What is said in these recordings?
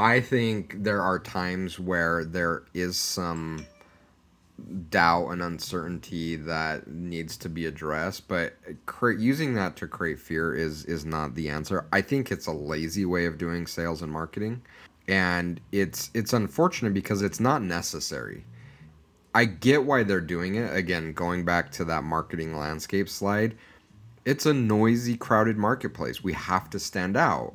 I think there are times where there is some doubt and uncertainty that needs to be addressed but cre- using that to create fear is is not the answer. I think it's a lazy way of doing sales and marketing and it's it's unfortunate because it's not necessary. I get why they're doing it. Again going back to that marketing landscape slide it's a noisy crowded marketplace. We have to stand out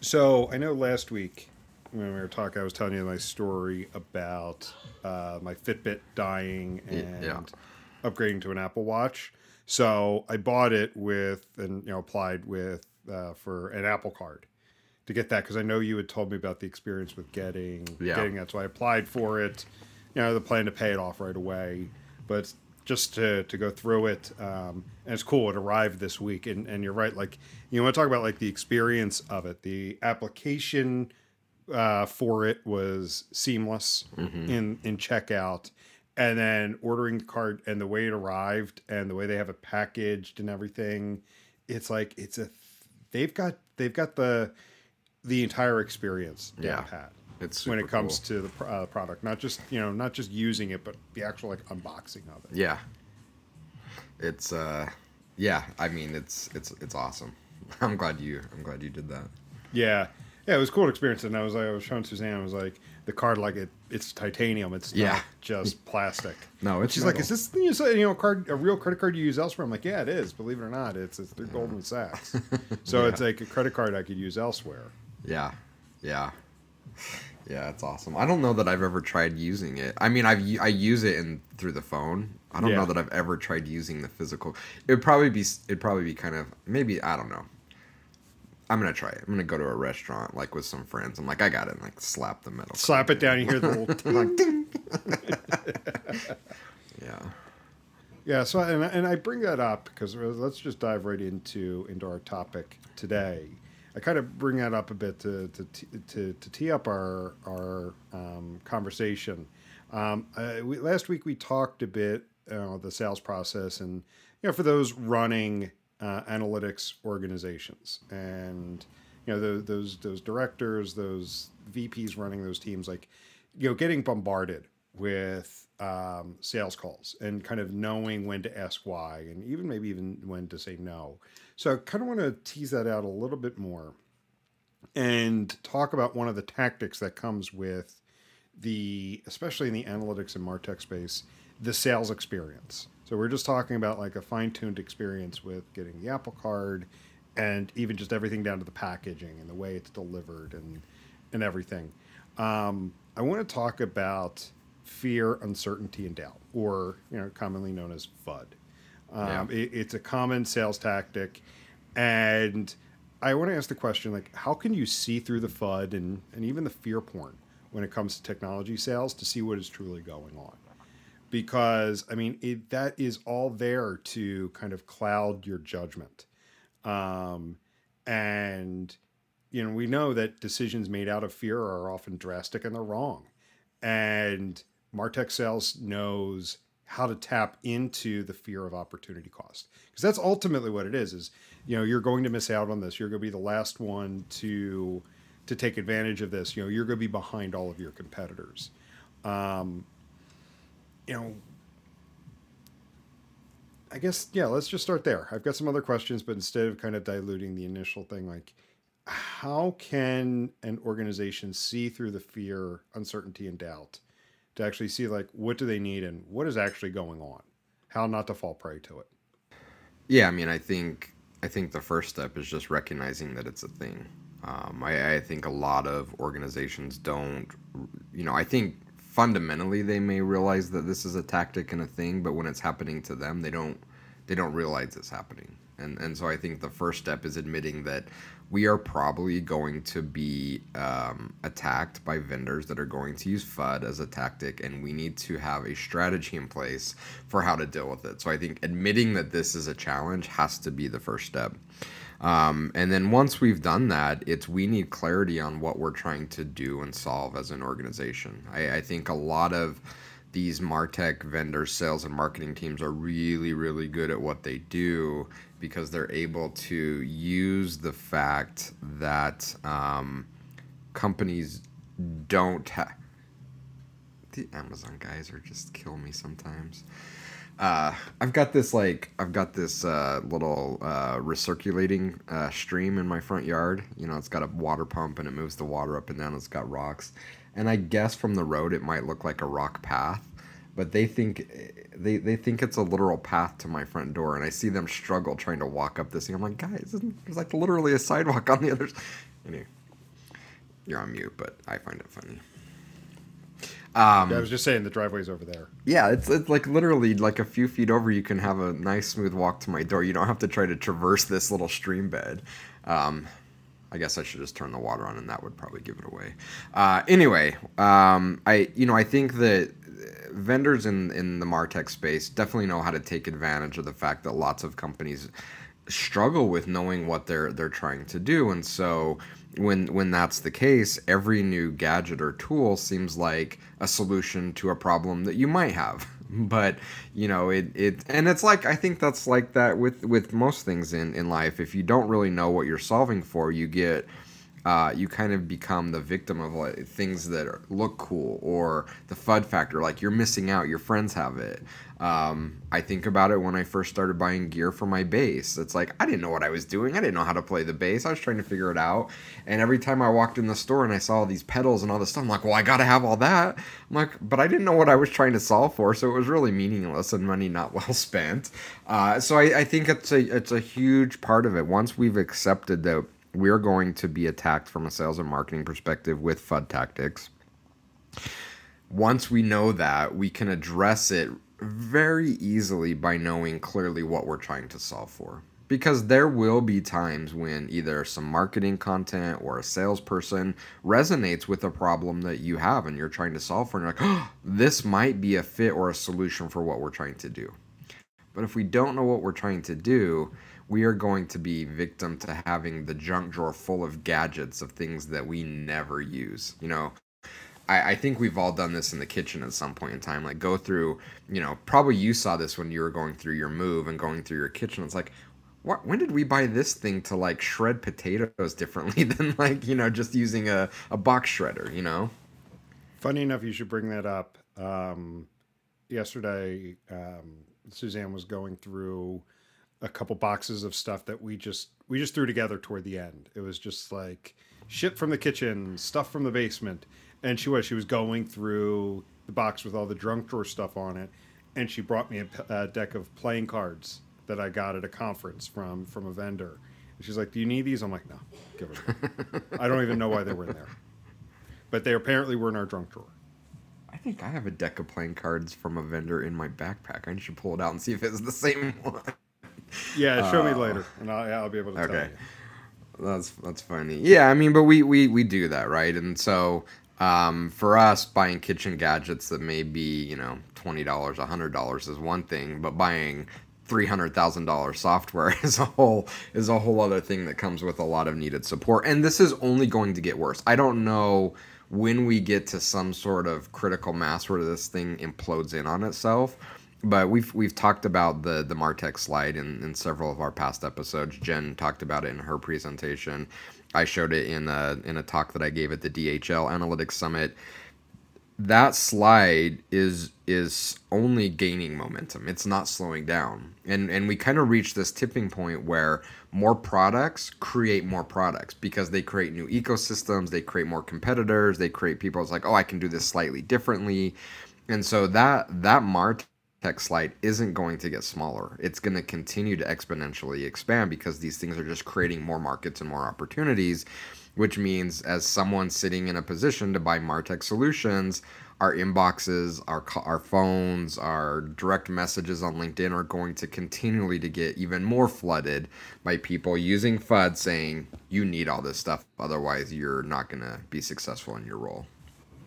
So I know last week when we were talking, I was telling you my story about uh, my Fitbit dying and yeah. upgrading to an Apple Watch. So I bought it with and you know applied with uh, for an Apple Card to get that because I know you had told me about the experience with getting Yeah. getting that. So I applied for it. You know, the plan to pay it off right away, but just to, to go through it, um, and it's cool. It arrived this week, and, and you're right. Like you want to talk about like the experience of it. The application uh, for it was seamless in in checkout, and then ordering the card and the way it arrived and the way they have it packaged and everything. It's like it's a they've got they've got the the entire experience Yeah. pat It's when it comes cool. to the pr- uh, product, not just you know not just using it, but the actual like unboxing of it. Yeah. It's uh yeah, I mean it's it's it's awesome. I'm glad you I'm glad you did that. Yeah, yeah, it was a cool experience, and I was like, I was showing Suzanne, I was like, the card like it, it's titanium, it's Yeah. not just plastic. No, it's She's like, is this you know, you know a card, a real credit card you use elsewhere? I'm like, yeah, it is. Believe it or not, it's it's through Goldman Sachs, so it's like a credit card I could use elsewhere. Yeah. Yeah. Yeah, it's awesome. I don't know that I've ever tried using it. I mean, I've I use it in through the phone. I don't Yeah. know that I've ever tried using the physical. It'd probably be it'd probably be kind of maybe I don't know. I'm gonna try it. I'm gonna go to a restaurant like with some friends. I'm like, I got it. And, like slap the metal. Slap it down, you hear the little ting. Yeah. Yeah, so and, and I bring that up because let's just dive right into into our topic today. I kind of bring that up a bit to to to, to tee up our our um, conversation. Um, uh, we, last week we talked a bit uh, the sales process and you know for those running uh, analytics organizations and you know those, those those directors, those VPs running those teams, like you know getting bombarded with um, sales calls and kind of knowing when to ask why and even maybe even when to say no. So I kind of want to tease that out a little bit more and talk about one of the tactics that comes with the especially in the analytics and martech space the sales experience so we're just talking about like a fine-tuned experience with getting the apple card and even just everything down to the packaging and the way it's delivered and and everything um, i want to talk about fear uncertainty and doubt or you know commonly known as fud. Um, Yeah. it, it's a common sales tactic and i want to ask the question like how can you see through the fud and, and even the fear porn when it comes to technology sales to see what is truly going on? Because i mean it, that is all there to kind of cloud your judgment. Um, and you know we know that decisions made out of fear are often drastic and they're wrong. And martech sales knows how to tap into the fear of opportunity cost because that's ultimately what it is is you know you're going to miss out on this you're going to be the last one to to take advantage of this you know you're going to be behind all of your competitors um, you know I guess yeah. Let's just start there. I've got some other questions, but instead of kind of diluting the initial thing, like how can an organization see through the fear, uncertainty, and doubt to actually see like what do they need and what is actually going on? How not to fall prey to it. Yeah, I mean, I think I think the first step is just recognizing that it's a thing. Um, I, I think a lot of organizations don't, you know, I think fundamentally they may realize that this is a tactic and a thing, but when it's happening to them, they don't they don't realize it's happening. And and so I think the first step is admitting that we are probably going to be um, attacked by vendors that are going to use FUD as a tactic, and we need to have a strategy in place for how to deal with it. So I think admitting that this is a challenge has to be the first step. Um, and then once we've done that, it's we need clarity on what we're trying to do and solve as an organization. I, I think a lot of these martech vendors sales and marketing teams are really really good at what they do because they're able to use the fact that um, companies don't have the amazon guys are just kill me sometimes uh, I've got this like I've got this uh, little uh, recirculating uh, stream in my front yard. You know, it's got a water pump and it moves the water up and down. It's got rocks, and I guess from the road it might look like a rock path, but they think they, they think it's a literal path to my front door, and I see them struggle trying to walk up this thing. I'm like, guys, there's like literally a sidewalk on the other. side. Anyway, you're on mute, but I find it funny. Um, yeah, I was just saying the driveway's over there. Yeah, it's it's like literally like a few feet over. You can have a nice smooth walk to my door. You don't have to try to traverse this little stream bed. Um, I guess I should just turn the water on, and that would probably give it away. Uh, anyway, um, I you know I think that vendors in in the martech space definitely know how to take advantage of the fact that lots of companies struggle with knowing what they're they're trying to do, and so when when that's the case, every new gadget or tool seems like a solution to a problem that you might have. But you know it it and it's like I think that's like that with with most things in in life. If you don't really know what you're solving for, you get uh, you kind of become the victim of like things that are, look cool or the FUD factor. Like you're missing out. Your friends have it. Um, I think about it when I first started buying gear for my bass. It's like I didn't know what I was doing. I didn't know how to play the bass. I was trying to figure it out. And every time I walked in the store and I saw all these pedals and all this stuff, I'm like, well, I got to have all that. I'm like, but I didn't know what I was trying to solve for, so it was really meaningless and money not well spent. Uh, so I, I think it's a it's a huge part of it. Once we've accepted that we're going to be attacked from a sales and marketing perspective with FUD tactics. Once we know that, we can address it very easily by knowing clearly what we're trying to solve for. Because there will be times when either some marketing content or a salesperson resonates with a problem that you have and you're trying to solve for, and you're like, oh, this might be a fit or a solution for what we're trying to do. But if we don't know what we're trying to do, we are going to be victim to having the junk drawer full of gadgets of things that we never use. You know, I, I think we've all done this in the kitchen at some point in time. Like go through, you know, probably you saw this when you were going through your move and going through your kitchen. It's like, what, when did we buy this thing to like shred potatoes differently than like you know just using a, a box shredder you know funny enough you should bring that up um, yesterday um, suzanne was going through a couple boxes of stuff that we just we just threw together toward the end. It was just like shit from the kitchen, stuff from the basement, and she was she was going through the box with all the drunk drawer stuff on it, and she brought me a, a deck of playing cards that I got at a conference from from a vendor. And she's like, "Do you need these?" I'm like, "No, give them." I don't even know why they were in there, but they apparently were in our drunk drawer. I think I have a deck of playing cards from a vendor in my backpack. I should pull it out and see if it's the same one. Yeah, show uh, me later, and I'll, I'll, be able to okay. tell you. That's that's funny. Yeah, I mean, but we we we do that, right? And so um, for us, buying kitchen gadgets that may be you know twenty dollars, hundred dollars is one thing, but buying three hundred thousand dollars software is a whole is a whole other thing that comes with a lot of needed support. And this is only going to get worse. I don't know when we get to some sort of critical mass where this thing implodes in on itself but we've we've talked about the the Martech slide in, in several of our past episodes. Jen talked about it in her presentation. I showed it in a in a talk that I gave at the DHL Analytics Summit. That slide is is only gaining momentum. It's not slowing down. And and we kind of reached this tipping point where more products create more products because they create new ecosystems, they create more competitors, they create people it's like, "Oh, I can do this slightly differently." And so that that Mart tech slide isn't going to get smaller. It's going to continue to exponentially expand because these things are just creating more markets and more opportunities. which means as someone sitting in a position to buy Martech solutions, our inboxes, our our phones, our direct messages on LinkedIn are going to continually to get even more flooded by people using FUD saying you need all this stuff otherwise you're not going to be successful in your role.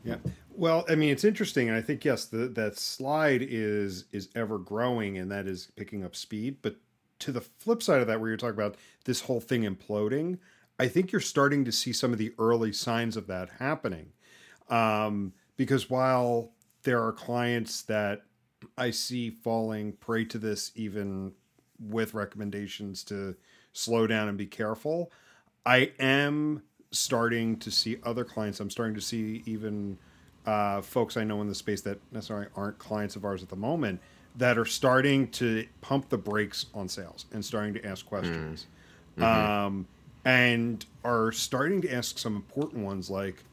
Yeah. Well, I mean, it's interesting, and I think yes, the, that slide is is ever growing, and that is picking up speed. But to the flip side of that, where you're talking about this whole thing imploding, I think you're starting to see some of the early signs of that happening. Um, because while there are clients that I see falling prey to this, even with recommendations to slow down and be careful, I am starting to see other clients. I'm starting to see even uh, folks I know in the space that necessarily aren't clients of ours at the moment that are starting to pump the brakes on sales and starting to ask questions. Mm. Mm-hmm. Um, and are starting to ask some important ones like,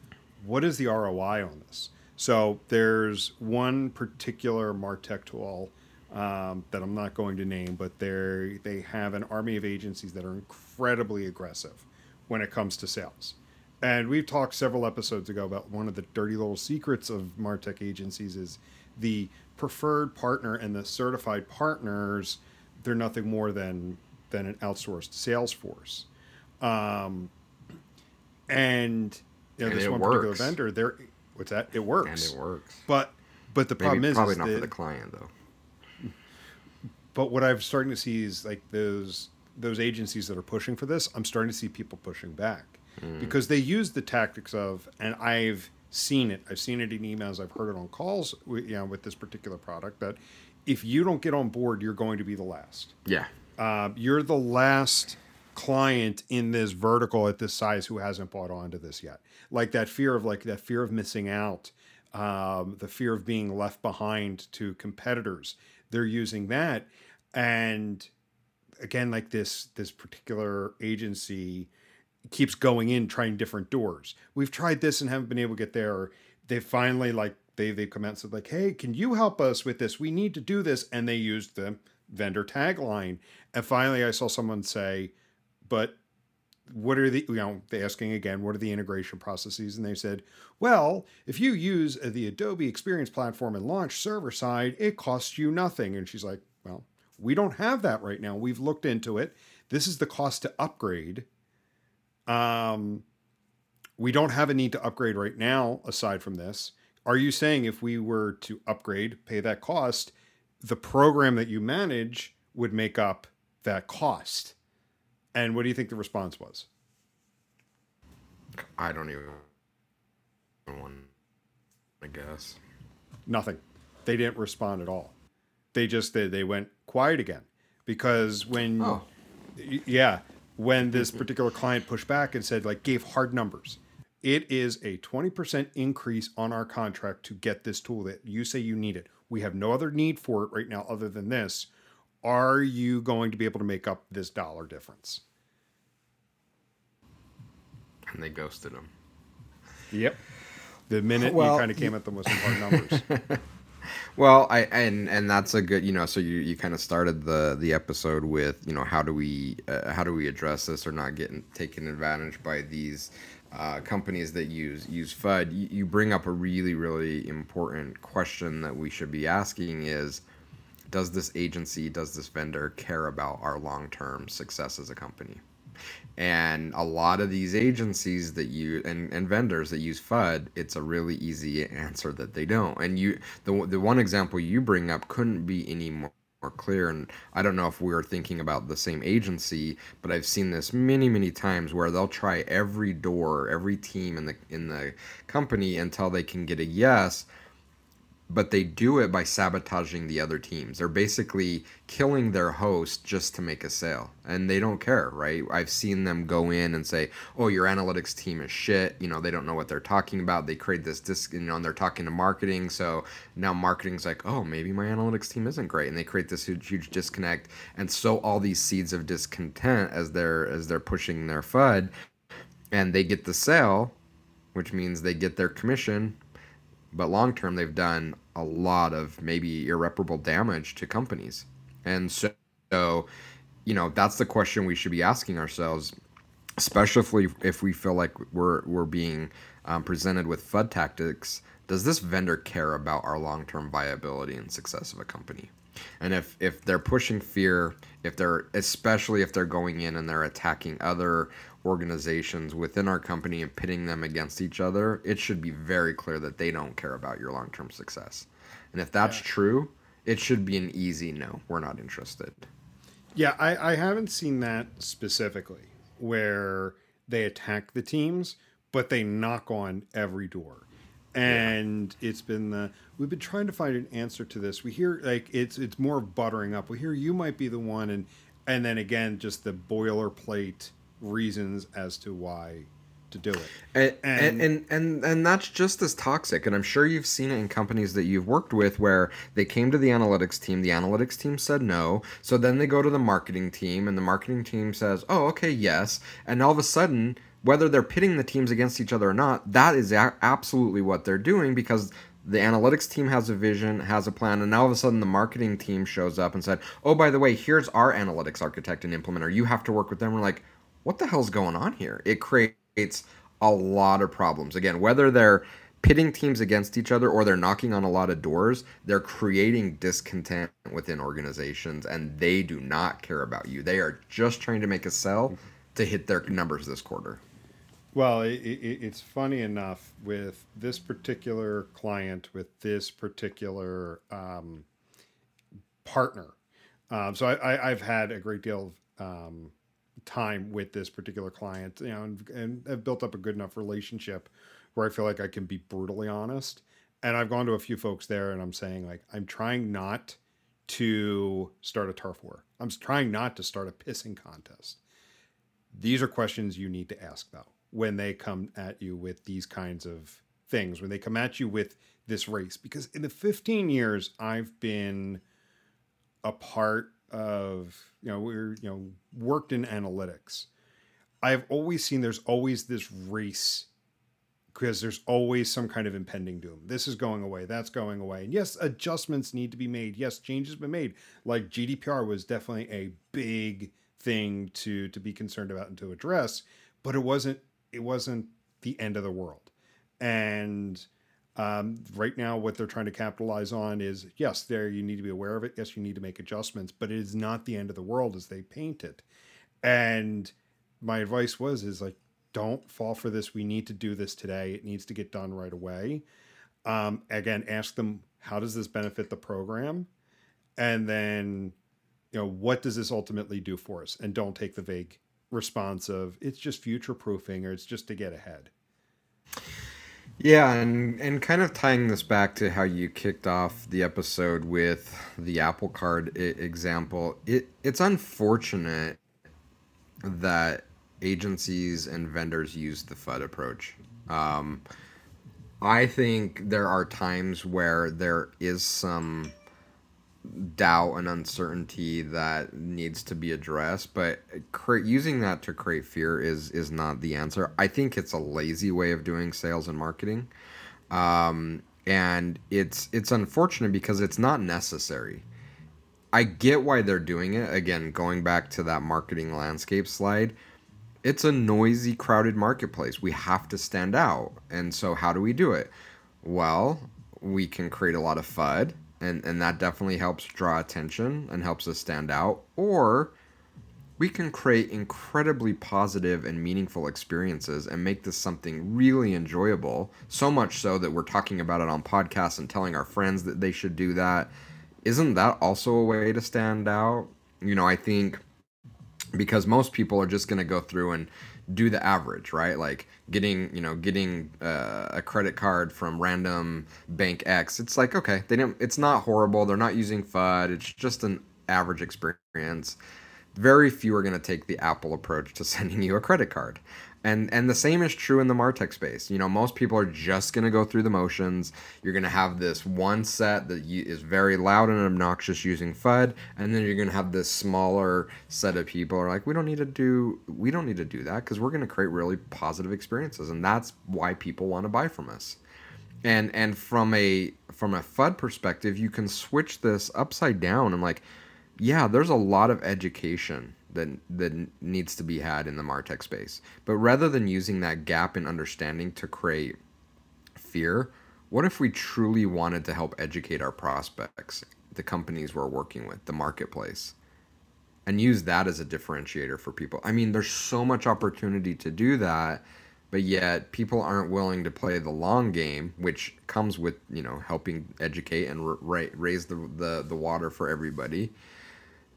what is the ROI on this? So there's one particular Martech tool um, that I'm not going to name, but they they have an army of agencies that are incredibly aggressive when it comes to sales. And we've talked several episodes ago about one of the dirty little secrets of Martech agencies is the preferred partner and the certified partners. They're nothing more than than an outsourced sales force. Um, and you know, and this one works. particular vendor, they're what's that? It works. And it works. But but the Maybe problem is probably is not that, for the client though. But what I'm starting to see is like those those agencies that are pushing for this. I'm starting to see people pushing back mm. because they use the tactics of, and I've seen it. I've seen it in emails. I've heard it on calls. With, you know, with this particular product, that if you don't get on board, you're going to be the last. Yeah. Uh, you're the last client in this vertical at this size who hasn't bought onto this yet. Like that fear of like that fear of missing out, um, the fear of being left behind to competitors. They're using that, and again, like this this particular agency keeps going in trying different doors. We've tried this and haven't been able to get there. They finally like they they come out and said like, hey, can you help us with this? We need to do this, and they used the vendor tagline. And finally, I saw someone say, but what are the you know they asking again what are the integration processes and they said well if you use the adobe experience platform and launch server side it costs you nothing and she's like well we don't have that right now we've looked into it this is the cost to upgrade um we don't have a need to upgrade right now aside from this are you saying if we were to upgrade pay that cost the program that you manage would make up that cost and what do you think the response was? I don't even want. I guess nothing. They didn't respond at all. They just they, they went quiet again because when oh. yeah when this particular client pushed back and said like gave hard numbers it is a 20% increase on our contract to get this tool that you say you need it we have no other need for it right now other than this are you going to be able to make up this dollar difference? And they ghosted him. Yep. The minute well, you kind of came at them with some hard numbers. well, I and and that's a good you know. So you, you kind of started the the episode with you know how do we uh, how do we address this or not getting taken advantage by these uh, companies that use use FUD. You, you bring up a really really important question that we should be asking is does this agency, does this vendor care about our long term success as a company? And a lot of these agencies that you and, and vendors that use FUD, it's a really easy answer that they don't. And you, the the one example you bring up couldn't be any more more clear and i don't know if we are thinking about the same agency but i've seen this many many times where they'll try every door every team in the in the company until they can get a yes but they do it by sabotaging the other teams. They're basically killing their host just to make a sale, and they don't care, right? I've seen them go in and say, "Oh, your analytics team is shit." You know, they don't know what they're talking about. They create this disc, you know, and they're talking to marketing, so now marketing's like, "Oh, maybe my analytics team isn't great," and they create this huge, huge disconnect, and sow all these seeds of discontent as they're as they're pushing their FUD, and they get the sale, which means they get their commission but long term they've done a lot of maybe irreparable damage to companies and so, so you know that's the question we should be asking ourselves especially if, we feel like we're we're being um, presented with FUD tactics, does this vendor care about our long term viability and success of a company? And if if they're pushing fear, if they're especially if they're going in and they're attacking other organizations within our company and pitting them against each other, it should be very clear that they don't care about your long term success. And if that's yeah. true, it should be an easy no. We're not interested. Yeah, I, I haven't seen that specifically where they attack the teams, but they knock on every door. And yeah. it's been the we've been trying to find an answer to this. We hear like it's it's more buttering up. We hear you might be the one and and then again just the boilerplate reasons as to why to do it. And and, and and and that's just as toxic. And I'm sure you've seen it in companies that you've worked with where they came to the analytics team, the analytics team said no. So then they go to the marketing team and the marketing team says, "Oh, okay, yes." And all of a sudden, whether they're pitting the teams against each other or not, that is a- absolutely what they're doing because the analytics team has a vision, has a plan, and now all of a sudden the marketing team shows up and said, "Oh, by the way, here's our analytics architect and implementer. You have to work with them." We're like, "What the hell's going on here?" It creates a lot of problems. Again, whether they're pitting teams against each other or they're knocking on a lot of doors, they're creating discontent within organizations and they do not care about you. They are just trying to make a sell to hit their numbers this quarter. Well, it, it, it's funny enough with this particular client, with this particular um, partner. Um, so I, have had a great deal of um, time with this particular client, you know, and, and have built up a good enough relationship where I feel like I can be brutally honest. And I've gone to a few folks there, and I'm saying like I'm trying not to start a turf war. I'm trying not to start a pissing contest. These are questions you need to ask though when they come at you with these kinds of things, when they come at you with this race. Because in the 15 years I've been a part of, you know, we're, you know, worked in analytics, I've always seen there's always this race because there's always some kind of impending doom. This is going away, that's going away. And yes, adjustments need to be made. Yes, changes have been made. Like GDPR was definitely a big thing to to be concerned about and to address, but it wasn't it wasn't the end of the world. And um, right now, what they're trying to capitalize on is yes, there you need to be aware of it. Yes, you need to make adjustments, but it is not the end of the world as they paint it. And my advice was is like, don't fall for this. We need to do this today. It needs to get done right away. Um, again, ask them how does this benefit the program, and then you know what does this ultimately do for us, and don't take the vague response of it's just future proofing or it's just to get ahead. Yeah, and and kind of tying this back to how you kicked off the episode with the Apple Card I- example, it it's unfortunate that agencies and vendors use the FUD approach. Um, I think there are times where there is some doubt and uncertainty that needs to be addressed but cre- using that to create fear is is not the answer. I think it's a lazy way of doing sales and marketing. Um, and it's it's unfortunate because it's not necessary. I get why they're doing it. Again going back to that marketing landscape slide it's a noisy crowded marketplace. We have to stand out. And so how do we do it? Well we can create a lot of fud and and that definitely helps draw attention and helps us stand out. Or we can create incredibly positive and meaningful experiences and make this something really enjoyable. So much so that we're talking about it on podcasts and telling our friends that they should do that. Isn't that also a way to stand out? You know i think because most people are just going to go through and do the average, right? Like getting, you know, getting uh, a credit card from random bank X. It's like okay, they don't. It's not horrible. They're not using FUD. It's just an average experience. Very few are going to take the Apple approach to sending you a credit card and and the same is true in the martech space. You know most people are just going to go through the motions. You're going to have this one set that is very loud and obnoxious using fud and then you're going to have this smaller set of people are like we don't need to do we don't need to do that because we're going to create really positive experiences and that's why people want to buy from us. And and from a from a fud perspective you can switch this upside down and like yeah there's a lot of education that that needs to be had in the martech space. But rather than using that gap in understanding to create fear what if we truly wanted to help educate our prospects the companies we're working with the marketplace and use that as a differentiator for people? I mean there's so much opportunity to do that but yet people aren't willing to play the long game which comes with you know helping educate and ra- raise the, the the water for everybody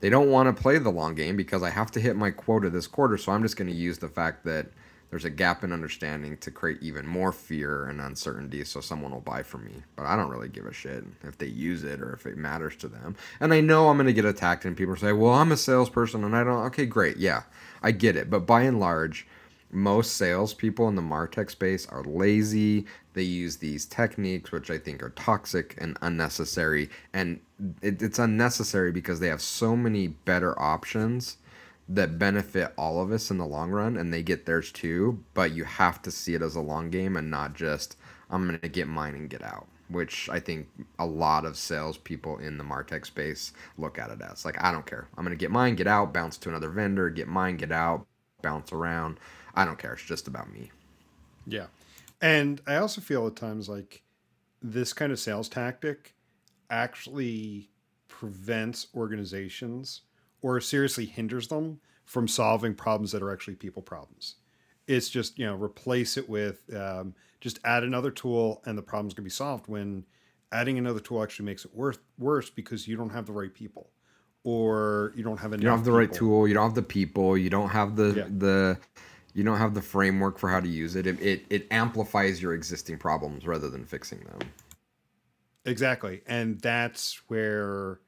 they don't want to play the long game because I have to hit my quota this quarter. So I'm just going to use the fact that there's a gap in understanding to create even more fear and uncertainty so someone will buy from me. But I don't really give a shit if they use it or if it matters to them. And I know I'm going to get attacked and people say, well, I'm a salesperson and I don't. Okay, great. Yeah, I get it. But by and large, most salespeople in the Martech space are lazy. They use these techniques, which I think are toxic and unnecessary. And it, it's unnecessary because they have so many better options that benefit all of us in the long run, and they get theirs too. But you have to see it as a long game and not just, I'm going to get mine and get out which I think a lot of salespeople in the Martech space look at it as. Like, I don't care. I'm going to get mine, get out, bounce to another vendor, get mine, get out, bounce around. I don't care. It's just about me. Yeah. And I also feel at times like this kind of sales tactic actually prevents organizations or seriously hinders them from solving problems that are actually people problems. It's just, you know, replace it with um, just add another tool and the problem's going to be solved when adding another tool actually makes it worse, worse because you don't have the right people or you don't have enough You don't have the people. right tool, you don't have the people, you don't have the Yeah. the you don't have the framework for how to use it. It, it. it amplifies your existing problems rather than fixing them. Exactly. And that's where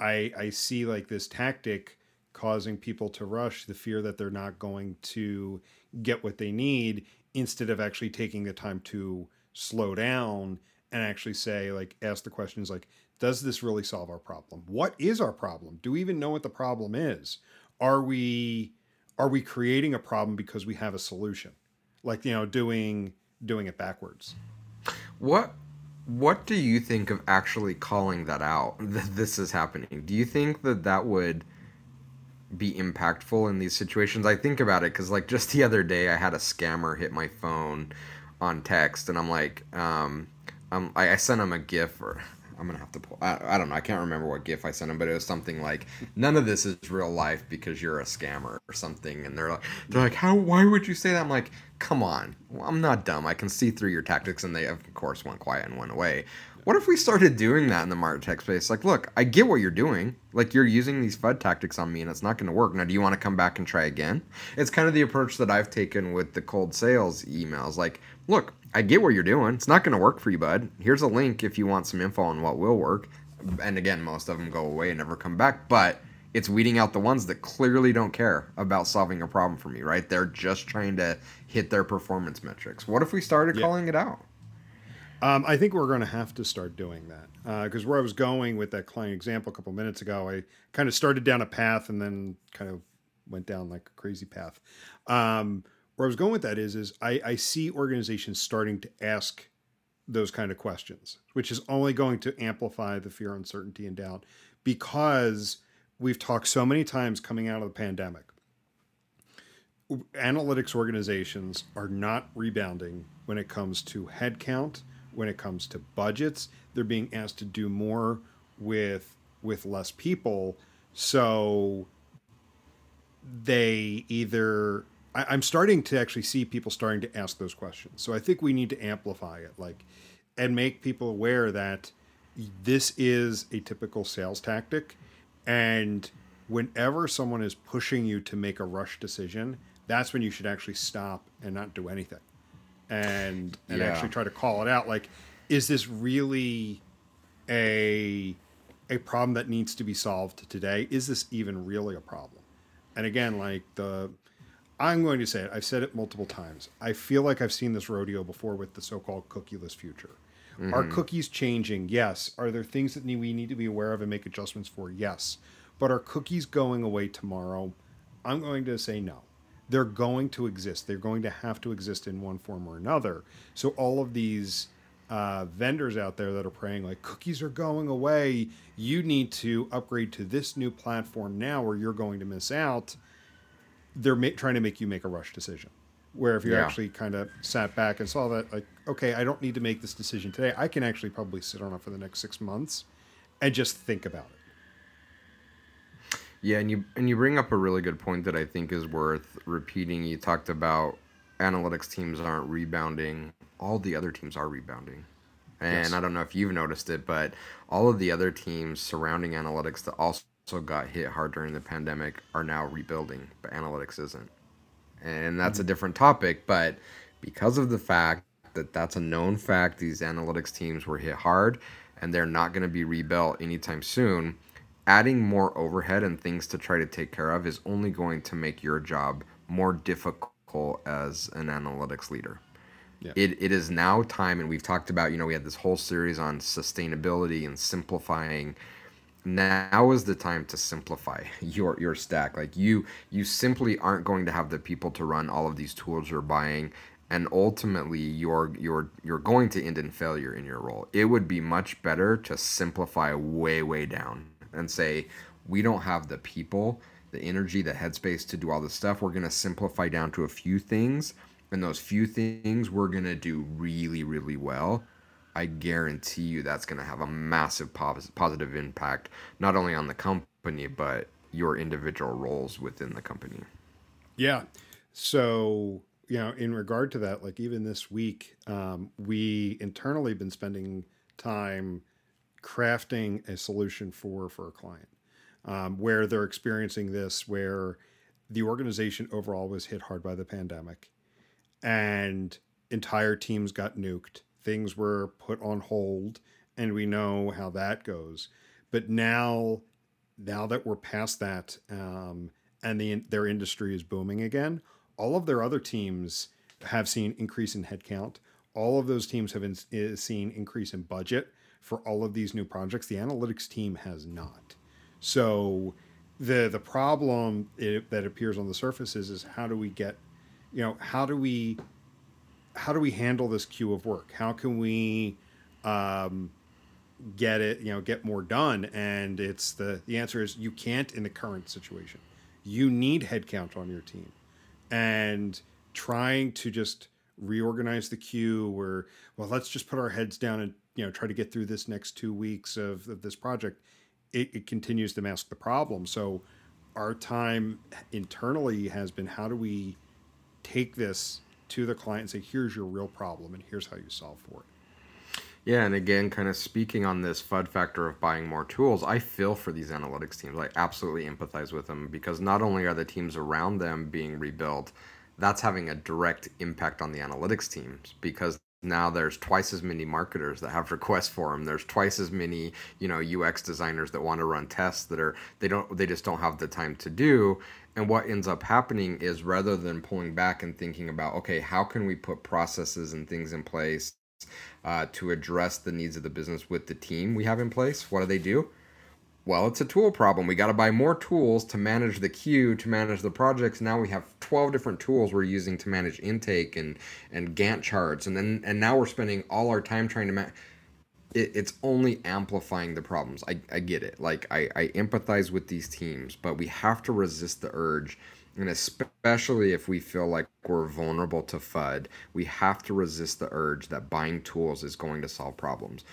I I see like this tactic causing people to rush the fear that they're not going to get what they need instead of actually taking the time to slow down and actually say like ask the questions like does this really solve our problem? What is our problem? Do we even know what the problem is? Are we are we creating a problem because we have a solution? Like, you know, doing doing it backwards. What what do you think of actually calling that out that this is happening? Do you think that that would be impactful in these situations? I think about it because like just the other day I had a scammer hit my phone on text and I'm like, um, um, I, I sent him a GIF or I'm gonna have to pull. I, I don't know. I can't remember what GIF I sent him, but it was something like, "None of this is real life because you're a scammer or something." And they're like, "They're like, how? Why would you say that?" I'm like, "Come on, well, I'm not dumb. I can see through your tactics." And they, of course, went quiet and went away. What if we started doing that in the Martech space? Like, look, I get what you're doing. Like, you're using these FUD tactics on me, and it's not going to work. Now, do you want to come back and try again? It's kind of the approach that I've taken with the cold sales emails. Like, look, I get what you're doing. It's not going to work for you, bud. Here's a link if you want some info on what will work. And again, most of them go away and never come back. But it's weeding out the ones that clearly don't care about solving a problem for me, right? They're just trying to hit their performance metrics. What if we started Yeah. calling it out? Um, I think we're going to have to start doing that because where I was going with that client example a couple minutes ago, I kind of started down a path and then kind of went down like a crazy path. Um, where I was going with that is, is I, I see organizations starting to ask those kind of questions, which is only going to amplify the fear, uncertainty, and doubt because we've talked so many times coming out of the pandemic. Analytics organizations are not rebounding when it comes to headcount, when it comes to budgets. They're being asked to do more with with less people. So they either I, I'm starting to actually see people starting to ask those questions. So I think we need to amplify it, like, and make people aware that this is a typical sales tactic, and whenever someone is pushing you to make a rush decision, that's when you should actually stop and not do anything, and and Yeah. actually try to call it out. Like, is this really a a problem that needs to be solved today? Is this even really a problem? And again, like the, I'm going to say it. I've said it multiple times. I feel like I've seen this rodeo before with the so-called cookieless future. Are cookies changing? Yes. Are there things that we need to be aware of and make adjustments for? Yes. But are cookies going away tomorrow? I'm going to say no. They're going to exist. They're going to have to exist in one form or another. So all of these uh, vendors out there that are praying like cookies are going away. You need to upgrade to this new platform now, or you're going to miss out. They're ma- trying to make you make a rush decision. Where if you Yeah. actually kind of sat back and saw that, like, okay, I don't need to make this decision today. I can actually probably sit on it for the next six months and just think about it. Yeah, and you and you bring up a really good point that I think is worth repeating. You talked about analytics teams aren't rebounding. All the other teams are rebounding. And Yes. I don't know if you've noticed it, but all of the other teams surrounding analytics that also got hit hard during the pandemic are now rebuilding, but analytics isn't. And that's a mm-hmm. different topic, but because of the fact that that's a known fact, these analytics teams were hit hard and they're not going to be rebuilt anytime soon. Adding more overhead and things to try to take care of is only going to make your job more difficult as an analytics leader. Yeah. It, it is now time, and we've talked about, you know, we had this whole series on sustainability and simplifying now is the time to simplify your your stack. Like you you simply aren't going to have the people to run all of these tools you're buying and ultimately you're you're you're going to end in failure in your role. It would be much better to simplify way way down and say we don't have the people the energy the headspace to do all this stuff. We're going to simplify down to a few things and those few things we're going to do really really well I guarantee you that's going to have a massive pos- positive impact, not only on the company, but your individual roles within the company. Yeah. So, you know, in regard to that, like even this week, um, we internally been spending time crafting a solution for for a client um, where they're experiencing this, where the organization overall was hit hard by the pandemic, and entire teams got nuked. Things were put on hold, and we know how that goes. But now, now that we're past that, um, and the their industry is booming again, all of their other teams have seen increase in headcount. All of those teams have in, seen increase in budget for all of these new projects. The analytics team has not. So the the problem it, that appears on the surface is is how do we get, you know, how do we how do we handle this queue of work? How can we um, get it, you know, get more done? And it's the the answer is you can't in the current situation. You need headcount on your team, and trying to just reorganize the queue where well let's just put our heads down and you know try to get through this next two weeks of, of this project it, it continues to mask the problem so our time internally has been how do we take this to the client and say here's your real problem and here's how you solve for it Yeah, and again, kind of speaking on this FUD factor of buying more tools, I feel for these analytics teams. I absolutely empathize with them because not only are the teams around them being rebuilt, that's having a direct impact on the analytics teams because now there's twice as many marketers that have requests for them there's twice as many you know ux designers that want to run tests that are they don't they just don't have the time to do. And what ends up happening is rather than pulling back and thinking about okay how can we put processes and things in place uh, to address the needs of the business with the team we have in place what do they do well, it's a tool problem. We got to buy more tools to manage the queue, to manage the projects. Now we have 12 different tools we're using to manage intake and and Gantt charts, and then and now we're spending all our time trying to manage. It, it's only amplifying the problems. I, I get it. Like I, I empathize with these teams, but we have to resist the urge, and especially if we feel like we're vulnerable to FUD, we have to resist the urge that buying tools is going to solve problems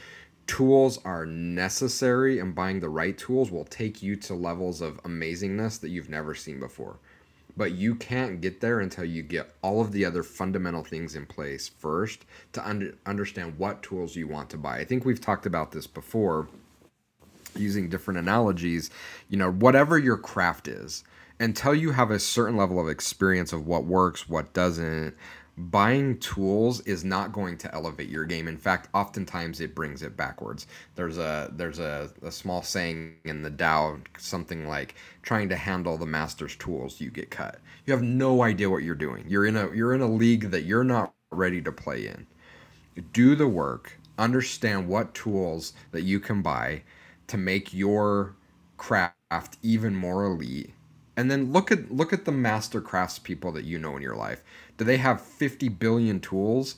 tools are necessary and buying the right tools will take you to levels of amazingness that you've never seen before. But you can't get there until you get all of the other fundamental things in place first to under, understand what tools you want to buy. I think we've talked about this before using different analogies. You know whatever your craft is until you have a certain level of experience of what works what doesn't buying tools is not going to elevate your game. In fact oftentimes it brings it backwards. There's a there's a, a small saying in the Tao something like trying to handle the master's tools you get cut. You have no idea what you're doing. You're in a you're in a league that you're not ready to play in. Do the work. Understand what tools that you can buy to make your craft even more elite. And then look at look at the master crafts people that you know in your life do they have 50 billion tools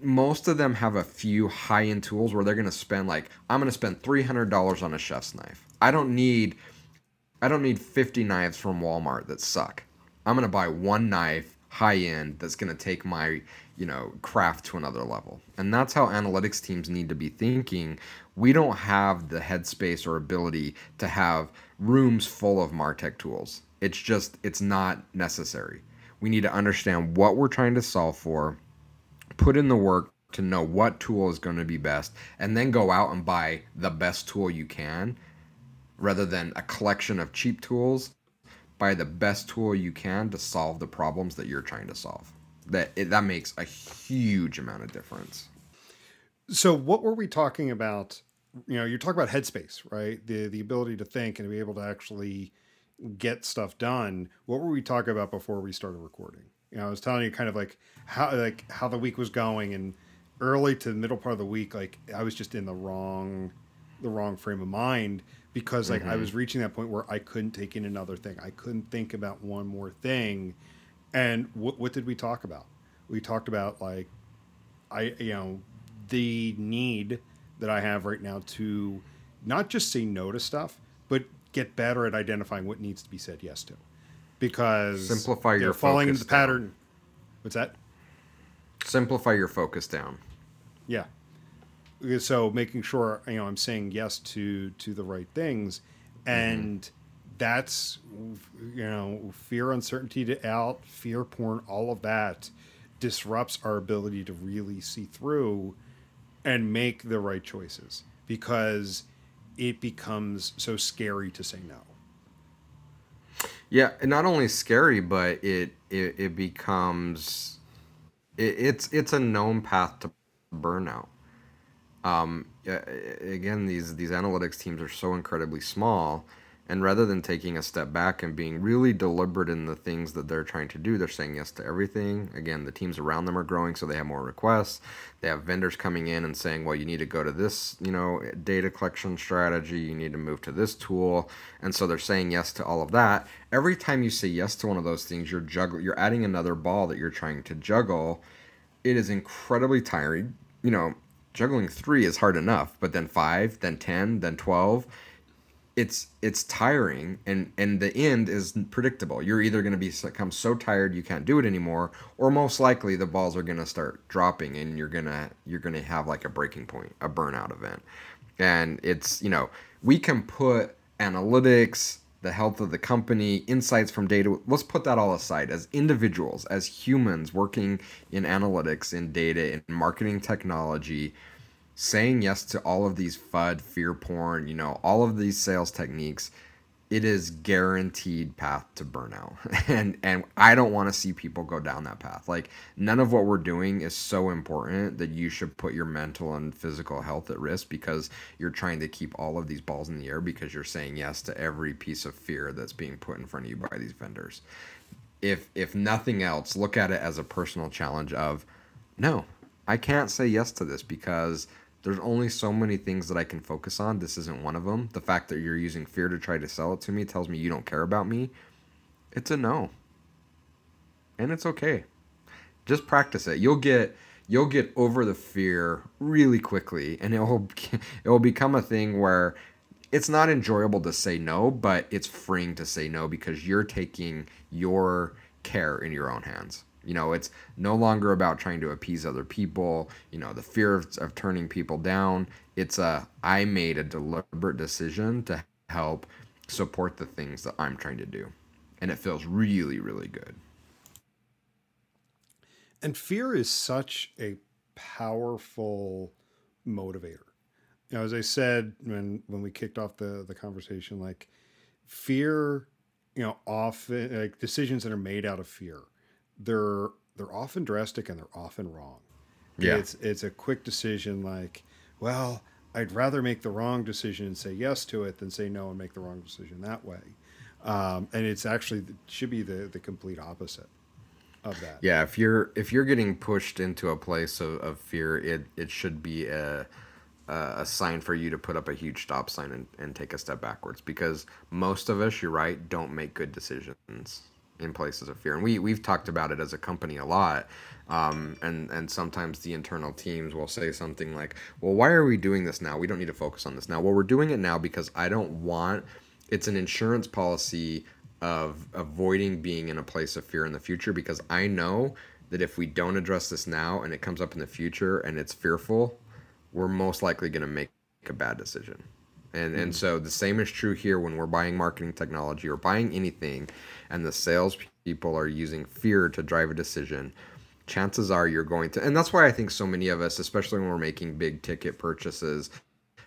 most of them have a few high end tools where they're going to spend like I'm going to spend $300 on a chef's knife. I don't need I don't need 50 knives from Walmart that suck. I'm going to buy one knife high end that's going to take my, you know, craft to another level. And that's how analytics teams need to be thinking. We don't have the headspace or ability to have rooms full of Martech tools. It's just it's not necessary. We need to understand what we're trying to solve for put in the work to know what tool is going to be best and then go out and buy the best tool you can rather than a collection of cheap tools. Buy the best tool you can to solve the problems that you're trying to solve. That it, that makes a huge amount of difference. So what were we talking about? You know you're talking about headspace right? The the ability to think and to be able to actually get stuff done what were we talking about before we started recording you know, I was telling you kind of like how like how the week was going, and early to the middle part of the week, like I was just in the wrong the wrong frame of mind because like mm-hmm. I was reaching that point where I couldn't take in another thing. I couldn't think about one more thing. And what what did we talk about? We talked about like I you know the need that I have right now to not just say no to stuff, but get better at identifying what needs to be said yes to because simplify your falling into the pattern. What's that? Simplify your focus down. Yeah. So making sure you know I'm saying yes to to the right things, and mm-hmm. that's you know fear, uncertainty, to out, fear porn, all of that disrupts our ability to really see through and make the right choices because it becomes so scary to say no. Yeah, not only scary, but it it, it becomes it, it's it's a known path to burnout. Um, again, these these analytics teams are so incredibly small and rather than taking a step back and being really deliberate in the things that they're trying to do, they're saying yes to everything. Again, the teams around them are growing, so they have more requests. They have vendors coming in and saying, well, you need to go to this, you know, data collection strategy, you need to move to this tool. And so they're saying yes to all of that. Every time you say yes to one of those things, you're juggle you're adding another ball that you're trying to juggle. It is incredibly tiring. You know, juggling three is hard enough, but then five, then ten, then twelve it's it's tiring and and the end is predictable. You're either going to become so tired you can't do it anymore or most likely the balls are going to start dropping and you're going to you're going to have like a breaking point a burnout event. And it's you know we can put analytics the health of the company insights from data let's put that all aside as individuals as humans working in analytics in data in marketing technology saying yes to all of these FUD, fear porn, you know, all of these sales techniques, it is guaranteed path to burnout. And and I don't want to see people go down that path. Like none of what we're doing is so important that you should put your mental and physical health at risk because you're trying to keep all of these balls in the air because you're saying yes to every piece of fear that's being put in front of you by these vendors. If if nothing else, look at it as a personal challenge of no, I can't say yes to this because there's only so many things that I can focus on. This isn't one of them. The fact that you're using fear to try to sell it to me tells me you don't care about me. It's a no. And it's okay. Just practice it. You'll get you'll get over the fear really quickly and it will it will become a thing where it's not enjoyable to say no, but it's freeing to say no because you're taking your care in your own hands. You know, it's no longer about trying to appease other people, you know, the fear of, of turning people down. It's a, I made a deliberate decision to help support the things that I'm trying to do. And it feels really, really good. And fear is such a powerful motivator. You know, as I said when when we kicked off the the conversation, like fear, you know, often like decisions that are made out of fear they're they're often drastic and they're often wrong. Yeah. It's it's a quick decision like, well, I'd rather make the wrong decision and say yes to it than say no and make the wrong decision that way. Um, and it's actually should be the the complete opposite of that. Yeah, if you're if you're getting pushed into a place of, of fear, it it should be a a sign for you to put up a huge stop sign and, and take a step backwards because most of us, you're right, don't make good decisions in places of fear. And we we've talked about it as a company a lot. Um, and and sometimes the internal teams will say something like, "Well, why are we doing this now? We don't need to focus on this now." Well, we're doing it now because I don't want. It's an insurance policy of avoiding being in a place of fear in the future because I know that if we don't address this now and it comes up in the future and it's fearful, we're most likely going to make a bad decision. And and hmm. so the same is true here when we're buying marketing technology or buying anything, and the salespeople are using fear to drive a decision. Chances are you're going to, and that's why I think so many of us, especially when we're making big ticket purchases,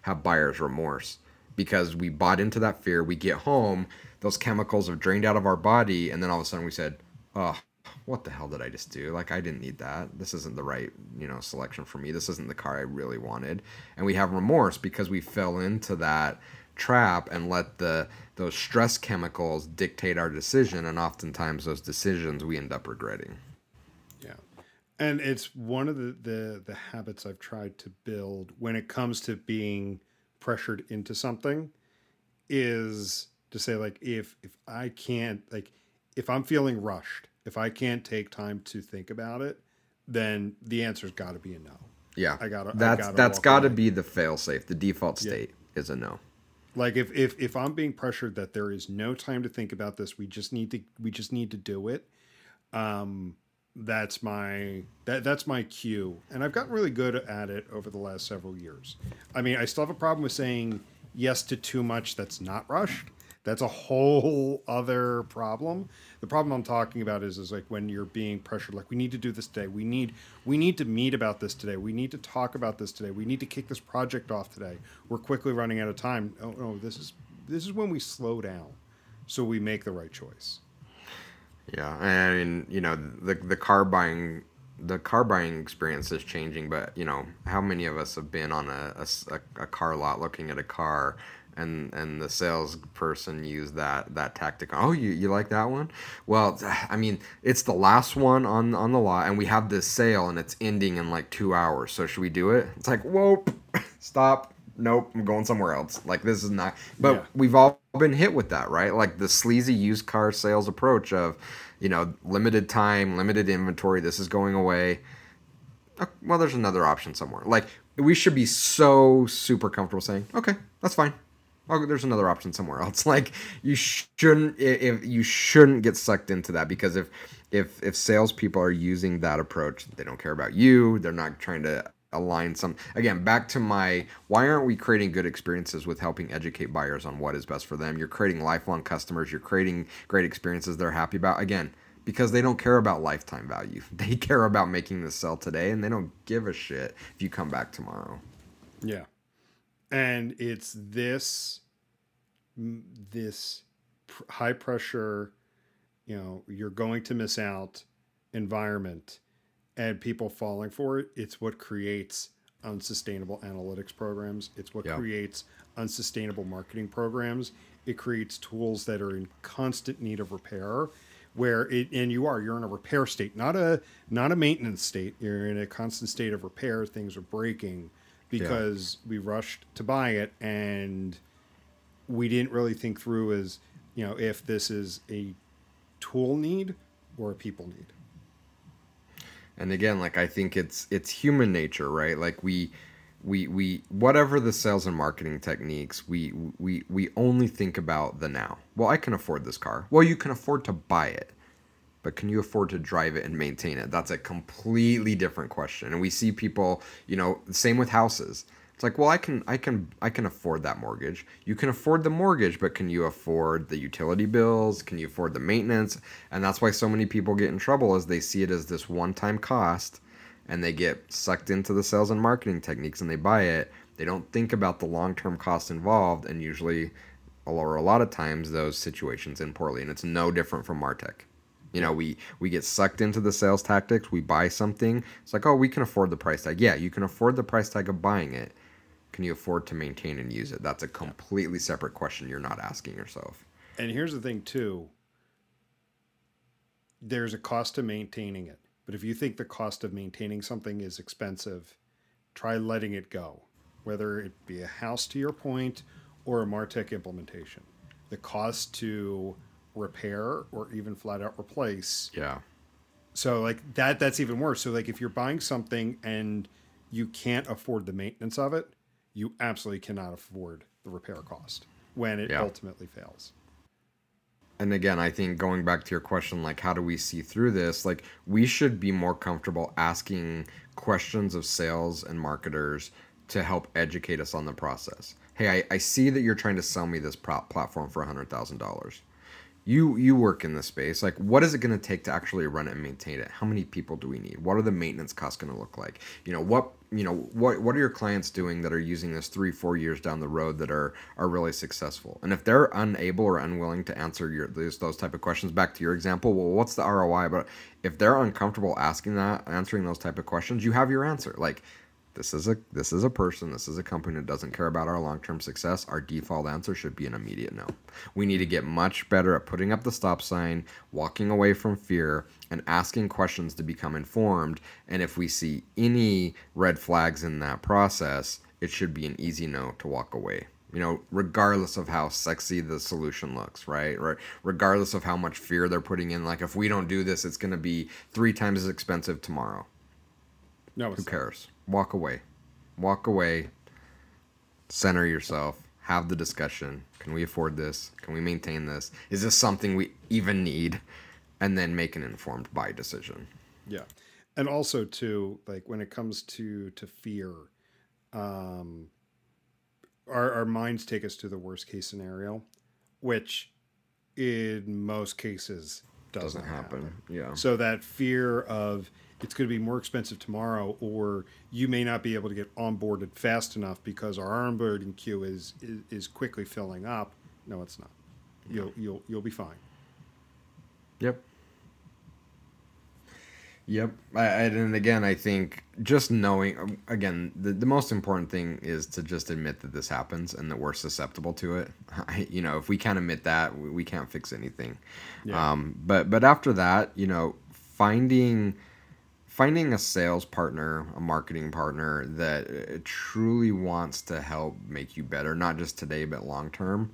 have buyer's remorse because we bought into that fear. We get home, those chemicals have drained out of our body, and then all of a sudden we said, "Oh, what the hell did I just do? Like I didn't need that. This isn't the right, you know, selection for me. This isn't the car I really wanted. And we have remorse because we fell into that trap and let the those stress chemicals dictate our decision and oftentimes those decisions we end up regretting. Yeah. And it's one of the, the the habits I've tried to build when it comes to being pressured into something is to say like if if I can't like if I'm feeling rushed if I can't take time to think about it, then the answer's got to be a no. Yeah, I got. That's gotta that's got to be the fail safe. The default state yeah. is a no. Like if if if I'm being pressured that there is no time to think about this, we just need to we just need to do it. Um, that's my that that's my cue, and I've gotten really good at it over the last several years. I mean, I still have a problem with saying yes to too much that's not rushed that's a whole other problem. The problem I'm talking about is is like when you're being pressured, like we need to do this today. We need we need to meet about this today. We need to talk about this today. We need to kick this project off today. We're quickly running out of time. Oh no, this is this is when we slow down, so we make the right choice. Yeah, I mean, you know, the the car buying the car buying experience is changing, but you know, how many of us have been on a, a, a car lot looking at a car and and the salesperson used that that tactic. Oh, you, you like that one? Well, I mean, it's the last one on on the lot, and we have this sale, and it's ending in like two hours. So should we do it? It's like, whoa, stop. Nope, I'm going somewhere else. Like this is not. But yeah. we've all been hit with that, right? Like the sleazy used car sales approach of, you know, limited time, limited inventory. This is going away. Oh, well, there's another option somewhere. Like we should be so super comfortable saying, okay, that's fine oh, there's another option somewhere else. Like you shouldn't if you shouldn't get sucked into that because if if if salespeople are using that approach, they don't care about you. They're not trying to align some again back to my why aren't we creating good experiences with helping educate buyers on what is best for them you're creating lifelong customers you're creating great experiences they're happy about again because they don't care about lifetime value they care about making the sell today and they don't give a shit if you come back tomorrow yeah and it's this this high pressure you know you're going to miss out environment and people falling for it. It's what creates unsustainable analytics programs. It's what yeah. creates unsustainable marketing programs. It creates tools that are in constant need of repair where it and you are you're in a repair state not a not a maintenance state. You're in a constant state of repair. Things are breaking because yeah. we rushed to buy it and we didn't really think through as you know if this is a tool need or a people need. And again like i think it's it's human nature right? Like we we we whatever the sales and marketing techniques we we we only think about the now. Well i can afford this car. Well you can afford to buy it but can you afford to drive it and maintain it? That's a completely different question. And we see people, you know, same with houses. It's like, well, I can, I can, I can afford that mortgage. You can afford the mortgage, but can you afford the utility bills? Can you afford the maintenance? And that's why so many people get in trouble, is they see it as this one-time cost, and they get sucked into the sales and marketing techniques, and they buy it. They don't think about the long-term cost involved, and usually, or a lot of times, those situations end poorly. And it's no different from Martech. You know, we we get sucked into the sales tactics. We buy something. It's like, oh, we can afford the price tag. Yeah, you can afford the price tag of buying it. Can you afford to maintain and use it? That's a completely separate question you're not asking yourself. And here's the thing too. There's a cost to maintaining it. But if you think the cost of maintaining something is expensive, try letting it go. Whether it be a house to your point or a Martech implementation. The cost to repair or even flat out replace. Yeah. So like that that's even worse. So like if you're buying something and you can't afford the maintenance of it, you absolutely cannot afford the repair cost when it Yeah. ultimately fails. and again i think going back to your question like how do we see through this like we should be more comfortable asking questions of sales and marketers to help educate us on the process hey i, I see that you're trying to sell me this prop platform for $100000 you you work in this space like what is it going to take to actually run it and maintain it? How many people do we need? What are the maintenance costs going to look like? You know what you know what what are your clients doing that are using this three four years down the road that are are really successful? And if they're unable or unwilling to answer your those, those type of questions back to your example well what's the roi but if they're uncomfortable asking that answering those type of questions you have your answer. Like this is a this is a person this is a company that doesn't care about our long-term success our default answer should be an immediate no. We need to get much better at putting up the stop sign walking away from fear and asking questions to become informed. And if we see any red flags in that process it should be an easy no to walk away. You know regardless of how sexy the solution looks right? Right regardless of how much fear they're putting in like if we don't do this it's going to be three times as expensive tomorrow. No, who cares? Walk away. Walk away. Center yourself. Have the discussion. Can we afford this? Can we maintain this? Is this something we even need? And then make an informed buy decision. Yeah. And also too, like when it comes to to fear, um our our minds take us to the worst case scenario, which in most cases does Doesn't not happen. Yeah. So that fear of it's going to be more expensive tomorrow, or you may not be able to get onboarded fast enough because our onboarding queue is is, is quickly filling up. No, it's not. You'll you'll you'll be fine. Yep. Yep. I, I- and again, I think just knowing, um, again, the, the most important thing is to just admit that this happens and that we're susceptible to it. I, you know, if we can't admit that, we, we can't fix anything. Yeah. Um, but, but after that, you know, finding, finding a sales partner, a marketing partner that uh, truly wants to help make you better, not just today, but long term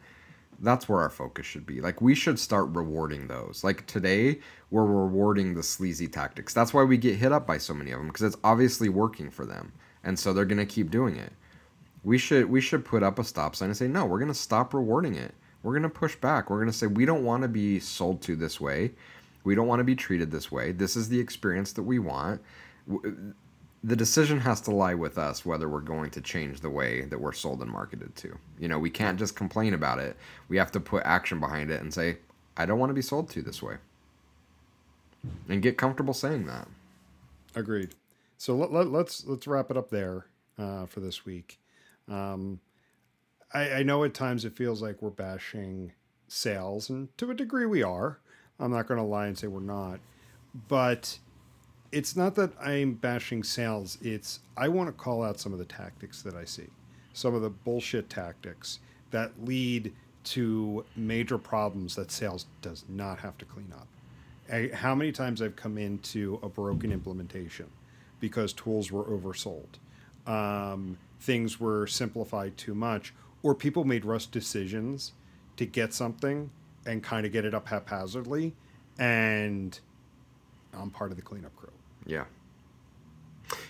that's where our focus should be. Like we should start rewarding those. Like today, we're rewarding the sleazy tactics. That's why we get hit up by so many of them because it's obviously working for them, and so they're gonna keep doing it. We should we should put up a stop sign and say no. We're gonna stop rewarding it. We're gonna push back. We're gonna say we don't want to be sold to this way. We don't want to be treated this way. This is the experience that we want. The decision has to lie with us whether we're going to change the way that we're sold and marketed to. You know, we can't just complain about it. We have to put action behind it and say, I don't want to be sold to this way. And get comfortable saying that. Agreed. So let, let, let's let's wrap it up there uh, for this week. Um, I, I know at times it feels like we're bashing sales, and to a degree we are. I'm not going to lie and say we're not, but it's not that I'm bashing sales. It's I want to call out some of the tactics that I see, some of the bullshit tactics that lead to major problems that sales does not have to clean up. I, how many times I've come into a broken implementation because tools were oversold, um, things were simplified too much, or people made rush decisions to get something and kind of get it up haphazardly, and I'm part of the cleanup crew. Yeah.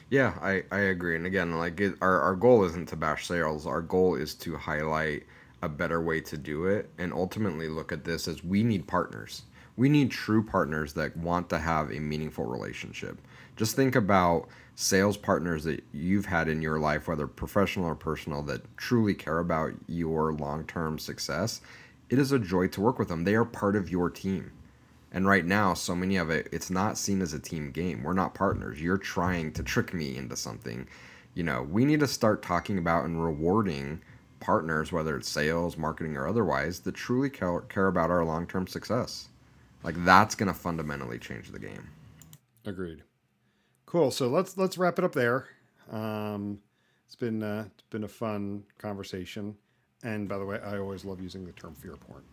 Yeah, I, I agree. And again, like it, our, our goal isn't to bash sales. Our goal is to highlight a better way to do it and ultimately look at this as we need partners. We need true partners that want to have a meaningful relationship. Just think about sales partners that you've had in your life, whether professional or personal, that truly care about your long term success. It is a joy to work with them. They are part of your team. And right now, so many of it, it's not seen as a team game. We're not partners. You're trying to trick me into something. You know, we need to start talking about and rewarding partners, whether it's sales, marketing, or otherwise, that truly care, care about our long term success. Like that's going to fundamentally change the game. Agreed. Cool. So let's let's wrap it up there. Um, it's been uh, it's been a fun conversation. And by the way, I always love using the term fear porn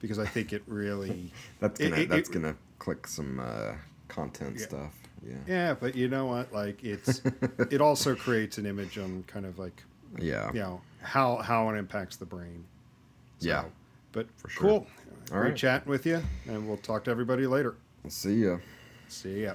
because I think it really That's gonna it- that's it- gonna click some uh, content stuff. Yeah. yeah. But you know what? Like it's it also creates an image on kind of like Yeah. you know how how it impacts the brain. So, Yeah. But For sure. cool. All Great right. chatting with you, and we'll talk to everybody later. See ya. See ya.